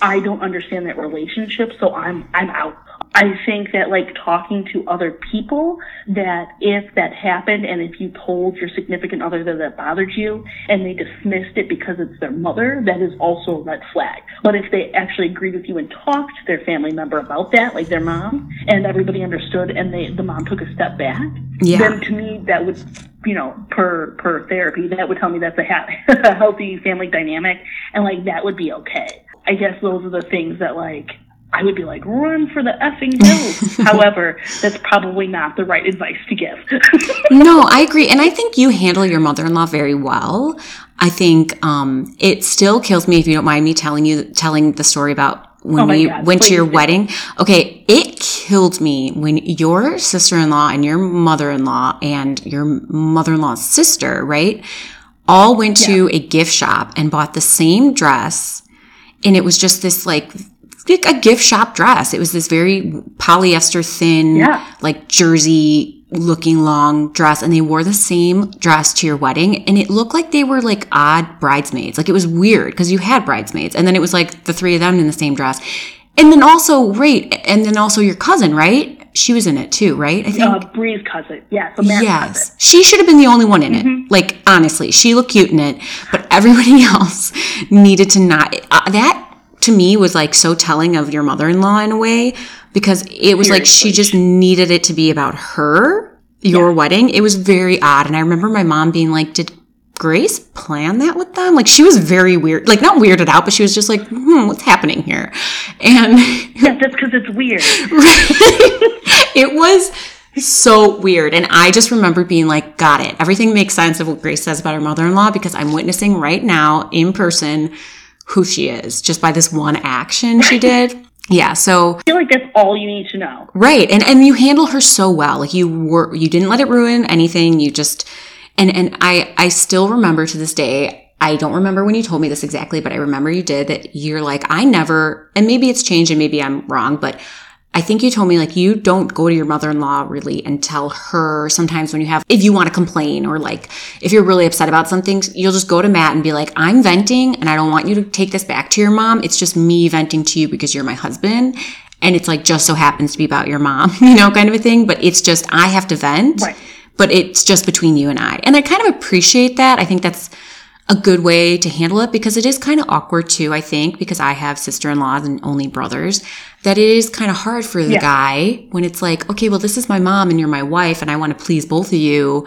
I don't understand that relationship, so I'm I'm out. I think that like talking to other people that if that happened and if you told your significant other that that bothered you and they dismissed it because it's their mother, that is also a red flag. But if they actually agreed with you and talked to their family member about that, like their mom, and everybody understood and they the mom took a step back, Yeah. then to me that would you know per per therapy that would tell me that's a, ha- a healthy family dynamic and like that would be okay. I guess those are the things that like I would be like, run for the effing hills. However, that's probably not the right advice to give. No, I agree. And I think you handle your mother in law very well. I think um, it still kills me if you don't mind me telling you telling the story about when Oh we God, went to your wedding. Okay, it killed me when your sister in law and your mother in law and your mother in law's sister, right, all went to a gift shop and bought the same dress. And it was just this like like a gift shop dress. It was this very polyester thin, Yeah. like jersey looking long dress. And they wore the same dress to your wedding. And it looked like they were like odd bridesmaids. Like it was weird because you had bridesmaids. And then it was like the three of them in the same dress. And then also, right. And then also your cousin, right? She was in it too, right? I think. uh, Bree's cousin, yeah, so Matt's Yes. cousin. She should have been the only one in it. Like, honestly, she looked cute in it, but everybody else needed to not. Uh, that, to me, was like so telling of your mother in law in a way, because it was like she just needed it to be about her, your wedding. It was very odd. And I remember my mom being like, Did Grace plan that with them? Like, she was very weird. Like, not weirded out, but she was just like, Hmm, what's happening here? And. Yeah, that's because it's weird. it was so weird. And I just remember being like, got it. Everything makes sense of what Grace says about her mother in law because I'm witnessing right now in person who she is just by this one action she did. Yeah. So, I feel like that's all you need to know. right. And, and you handle her so well. Like you were, you didn't let it ruin anything. You just, and, and I, I still remember to this day, I don't remember when you told me this exactly, but I remember you did that you're like, I never, and maybe it's changed and maybe I'm wrong, but I think you told me like you don't go to your mother-in-law really and tell her sometimes when you have if you want to complain or like if you're really upset about something, you'll just go to Matt and be like, "I'm venting and I don't want you to take this back to your mom. It's just me venting to you because you're my husband." And it's like just so happens to be about your mom, you know, kind of a thing, but it's just I have to vent. Right. But it's just between you and I. And I kind of appreciate that. I think that's a good way to handle it because it is kind of awkward too, I think, because I have sister in laws and only brothers, that it is kind of hard for the Yeah. guy when it's like, okay, well, this is my mom and you're my wife and I want to please both of you.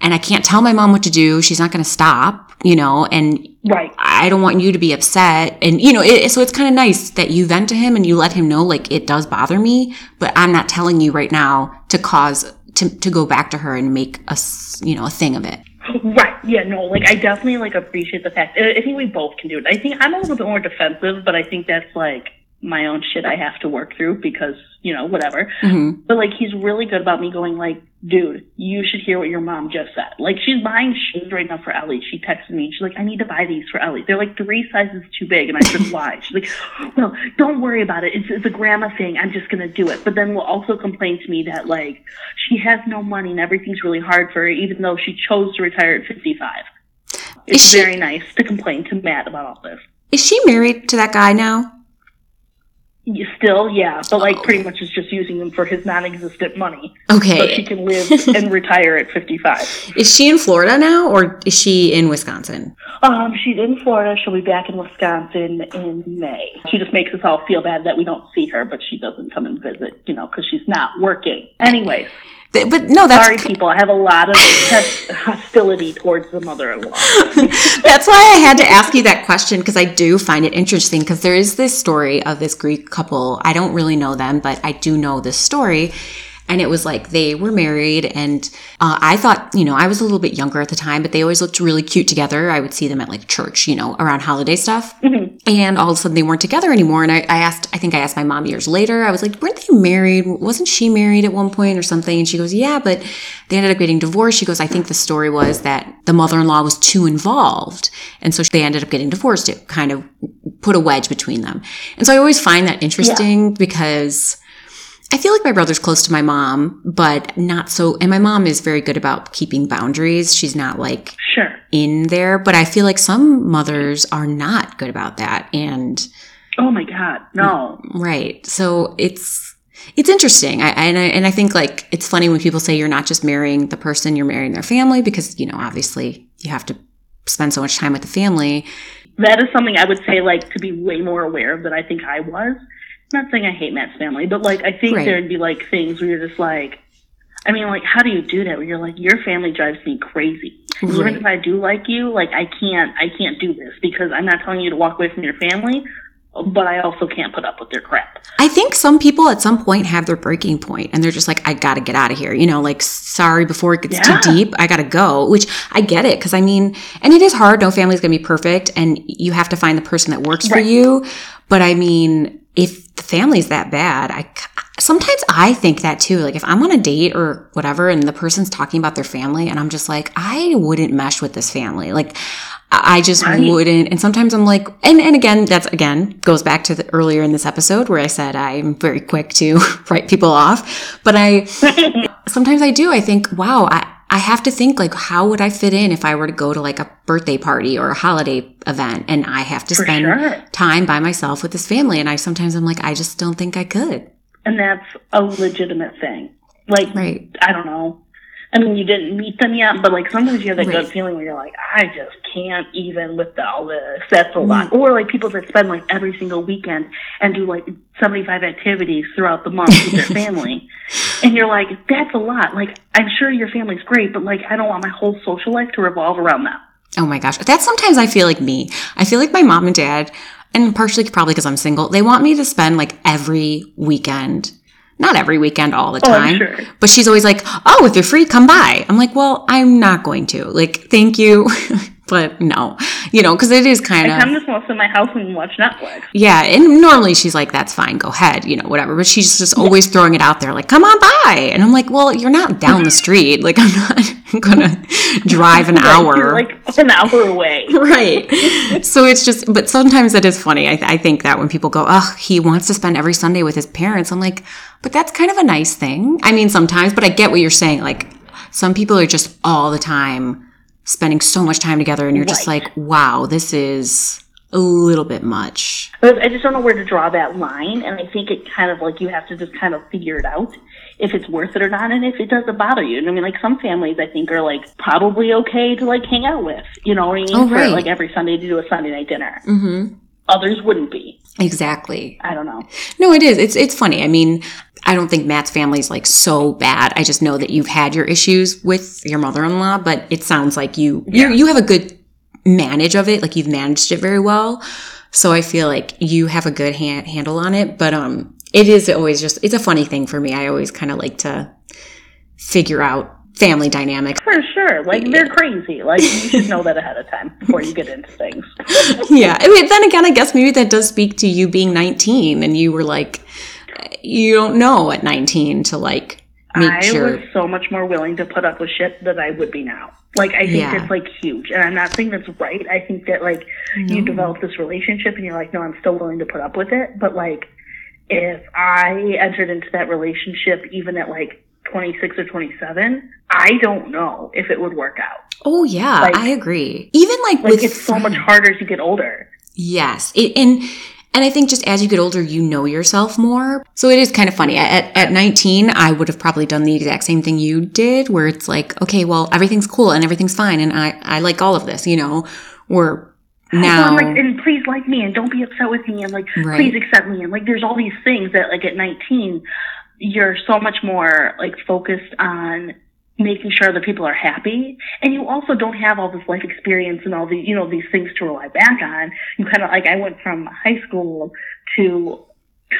And I can't tell my mom what to do. She's not going to stop, you know, and Right. I don't want you to be upset. And, you know, it, so it's kind of nice that you vent to him and you let him know, like, it does bother me, but I'm not telling you right now to cause, to, to go back to her and make a, you know, a thing of it. Right. Yeah. No. Like, I definitely like appreciate the fact. I think we both can do it. I think I'm a little bit more defensive, but I think that's like my own shit I have to work through because you know whatever. Mhm. But like, he's really good about me going like, dude, you should hear what your mom just said. Like, she's buying shoes right now for Ellie. She texted me. and She's like, I need to buy these for Ellie. They're like three sizes too big, and I said, why? She's like, no, don't worry about it. It's, it's a grandma thing. I'm just gonna do it. But then will also complain to me that like she has no money and everything's really hard for her, even though she chose to retire at 55. It's she- very nice to complain to Matt about all this. Is she married to that guy now? Still, yeah, but like Oh. pretty much is just using him for his non-existent money, Okay, so she can live and retire at 55. Is she in Florida now or is she in Wisconsin? Um, she's in Florida. She'll be back in Wisconsin in May. She just makes us all feel bad that we don't see her, but she doesn't come and visit, you know, because she's not working. Anyways, But no, that's sorry, people. I have a lot of hostility towards the mother-in-law. That's why I had to ask you that question because I do find it interesting because there is this story of this Greek couple. I don't really know them, but I do know this story. And it was like they were married, and uh, I thought, you know, I was a little bit younger at the time, but they always looked really cute together. I would see them at like church, you know, around holiday stuff. And all of a sudden they weren't together anymore. And I, I asked, I think I asked my mom years later, I was like, weren't they married? Wasn't she married at one point or something? And she goes, yeah, but they ended up getting divorced. She goes, I think the story was that the mother-in-law was too involved. And so they ended up getting divorced. It kind of put a wedge between them. And so I always find that interesting because I feel like my brother's close to my mom, but not so. And my mom is very good about keeping boundaries. She's not like Sure. in there, but I feel like some mothers are not good about that. And Oh my God, no. right. So it's, it's interesting. I, and I, and I think like it's funny when people say you're not just marrying the person, you're marrying their family because, you know, obviously you have to spend so much time with the family. That is something I would say, like, to be way more aware of than I think I was. Not saying I hate Matt's family, but like, I think Right. there'd be like things where you're just like, I mean, like, how do you do that? Where you're like, your family drives me crazy. Right. Even if I do like you, like, I can't, I can't do this because I'm not telling you to walk away from your family, but I also can't put up with their crap. I think some people at some point have their breaking point and they're just like, I gotta get out of here. You know, like, sorry, before it gets Yeah. too deep, I gotta go, which I get it. Cause I mean, and it is hard. No family's gonna be perfect and you have to find the person that works for you. But I mean, if the family's that bad, I, sometimes I think that too. Like if I'm on a date or whatever and the person's talking about their family and I'm just like, I wouldn't mesh with this family. Like, I just Right. wouldn't. And sometimes I'm like, and, and again, that's again goes back to the earlier in this episode where I said I'm very quick to write people off. But I, sometimes I do. I think, wow, I, I have to think like, how would I fit in if I were to go to like a birthday party or a holiday event and I have to For spend sure. time by myself with this family? And I sometimes I'm like, I just don't think I could. And that's a legitimate thing. Like, Right. I don't know. I mean, you didn't meet them yet, but like sometimes you have that Right. gut feeling where you're like, I just can't even with all this. That's a Mm. lot. Or like people that spend like every single weekend and do like 75 activities throughout the month with their family. And you're like, that's a lot. Like, I'm sure your family's great, but like, I don't want my whole social life to revolve around them. Oh my gosh. That's sometimes I feel like me. I feel like my mom and dad, and partially probably because I'm single, they want me to spend like every weekend. Not every weekend all the Oh, time. I'm sure. But she's always like, oh, if you're free, come by. I'm like, well, I'm not going to. Like, thank you. but no, you know, because it is kind of. I of come to in my house and watch Netflix. yeah. And normally she's like, "That's fine, go ahead," you know, whatever. But she's just always throwing it out there, like, "Come on by," and I'm like, "Well, you're not down the street. Like, I'm not gonna drive an hour." You're like an hour away. right. So it's just, but sometimes it is funny. I, I think that when people go, oh, he wants to spend every Sunday with his parents, I'm like, but that's kind of a nice thing. I mean, sometimes, but I get what you're saying. Like, some people are just all the time spending so much time together, and you're just Right. like, wow, this is a little bit much. I just don't know where to draw that line, and I think it kind of like you have to just kind of figure it out if it's worth it or not, and if it doesn't bother you. And I mean, like some families, I think are like probably okay to like hang out with, you know what I mean? Oh, For like every Sunday to do a Sunday night dinner. Mm-hmm. Others wouldn't be. Exactly. I don't know. No, it is. It's it's funny. I mean, I don't think Matt's family is like so bad. I just know that you've had your issues with your mother-in-law, but it sounds like you you you have a good manage of it. Like you've managed it very well. So I feel like you have a good hand, handle on it. But um, it is always just it's a funny thing for me. I always kind of like to figure out family dynamics. For sure. Like they're crazy. Like you should know that ahead of time before you get into things. yeah. I mean, then again, I guess maybe that does speak to you being 19 and you were like, you don't know at 19 to like make I sure. was so much more willing to put up with shit than I would be now. Like I think Yeah. it's like huge, and I'm not saying that's right. I think that like you develop this relationship, and you're like, no, I'm still willing to put up with it. But like, if I entered into that relationship even at like 26 or 27, I don't know if it would work out. Oh yeah, Like- I agree. Even like, Like with it's so much harder to get older. Yes, it, and and I think just as you get older, you know yourself more. So it is kind of funny. At at 19, I would have probably done the exact same thing you did, where it's like, okay, well, everything's cool and everything's fine, and I I like all of this, you know. Or now, And, like, and please like me and don't be upset with me and like Right. please accept me and like there's all these things that like at 19 you're so much more like focused on making sure that people are happy and you also don't have all this life experience and all the you know these things to rely back on you kind of like i went from high school to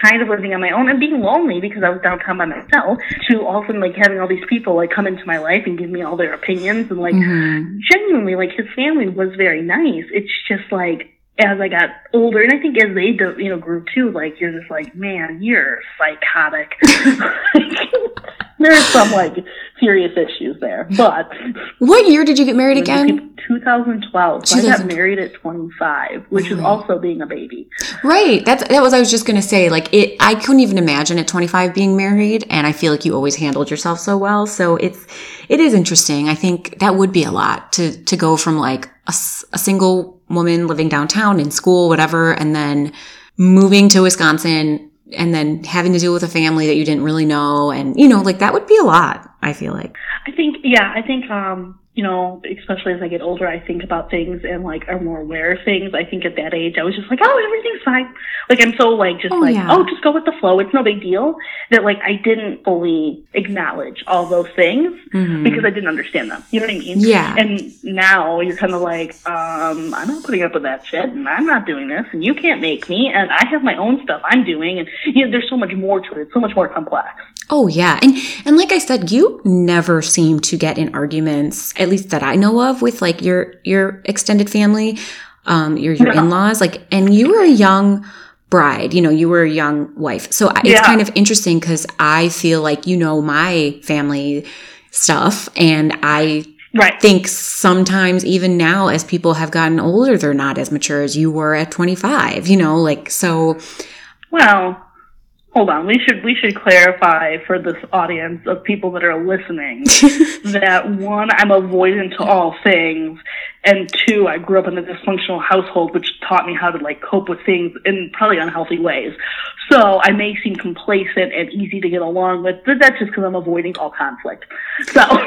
kind of living on my own and being lonely because I was downtown by myself to all of a sudden like having all these people like come into my life and give me all their opinions and like Mhm. genuinely like his family was very nice. It's just like as I got older, and I think as they do, you know grew too, like you're just like, man, you're psychotic. There's some like serious issues there, but what year did you get married again? 2012. So I got married at 25, which is oh, also being a baby. Right. That's that was I was just gonna say. Like it, I couldn't even imagine at 25 being married, and I feel like you always handled yourself so well. So it's it is interesting. I think that would be a lot to to go from like a, a single woman living downtown in school, whatever, and then moving to Wisconsin, and then having to deal with a family that you didn't really know, and you know, like that would be a lot. I feel like. I think, yeah, I think, um, you know, especially as I get older, I think about things and like are more aware of things. I think at that age, I was just like, oh, everything's fine. Like I'm so like just Oh, like, yeah. oh, just go with the flow. It's no big deal. That like I didn't fully acknowledge all those things Mhm. because I didn't understand them. You know what I mean? Yeah. And now you're kind of like, um, I'm not putting up with that shit, and I'm not doing this, and you can't make me, and I have my own stuff I'm doing, and you know, there's so much more to it. It's so much more complex. Oh yeah. And and like I said, you never seem to get in arguments, at least that I know of, with like your your extended family, um, your your No. in-laws. Like and you were a young bride, you know, you were a young wife. So I- it's kind of interesting because I feel like you know my family stuff and I Right. think sometimes even now as people have gotten older, they're not as mature as you were at 25, you know, like so Well, hold on. We should we should clarify for this audience of people that are listening that one, I'm avoidant to all things, and two, I grew up in a dysfunctional household, which taught me how to like cope with things in probably unhealthy ways. So I may seem complacent and easy to get along with, but that's just because I'm avoiding all conflict. So.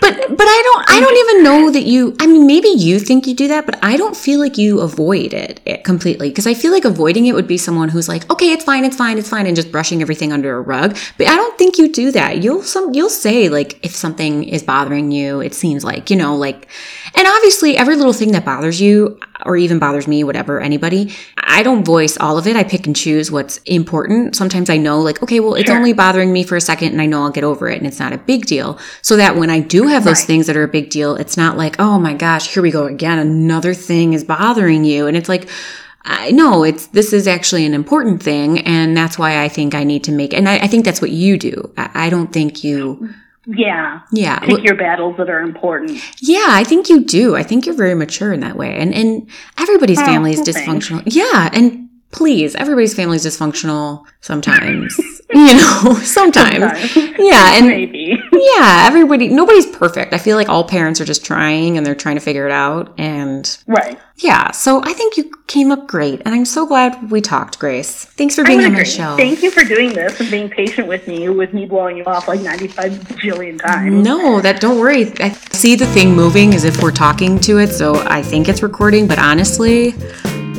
But but I don't I don't even know that you I mean maybe you think you do that but I don't feel like you avoid it, completely because I feel like avoiding it would be someone who's like okay it's fine it's fine it's fine and just brushing everything under a rug but I don't think you do that you'll some you'll say like if something is bothering you it seems like you know like and obviously every little thing that bothers you or even bothers me, whatever, anybody, I don't voice all of it. I pick and choose what's important. Sometimes I know, like, okay, well, it's Sure. only bothering me for a second and I know I'll get over it and it's not a big deal. So that when I do have those Right. things that are a big deal, it's not like, oh my gosh, here we go again. Another thing is bothering you. And it's like, I know it's this is actually an important thing, and that's why I think I need to make. And I, I think that's what you do. I, I don't think you. Mm. Yeah. Yeah, Pick your battles that are important. yeah, I think you do. I think you're very mature in that way. And and everybody's Oh, family is dysfunctional. Yeah, and please, everybody's family's dysfunctional sometimes. you know, sometimes. Sometimes. Yeah, and Maybe. yeah, everybody. Nobody's perfect. I feel like all parents are just trying and they're trying to figure it out. And Right. yeah, so I think you came up great, and I'm so glad we talked, Grace. Thanks for being on agree. show. Thank you for doing this and being patient with me, with me blowing you off like 95 bajillion times. No, that don't worry. I see the thing moving as if we're talking to it, so I think it's recording, but honestly,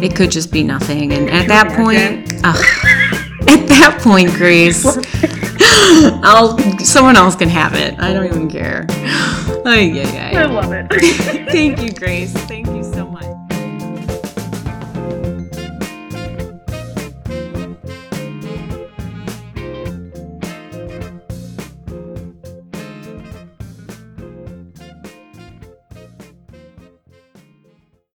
it could just be nothing. And at that point, at that point, Grace, I'll someone else can have it. I don't even care. Ay, ay, I love it. Thank you, Grace. Thank you so much.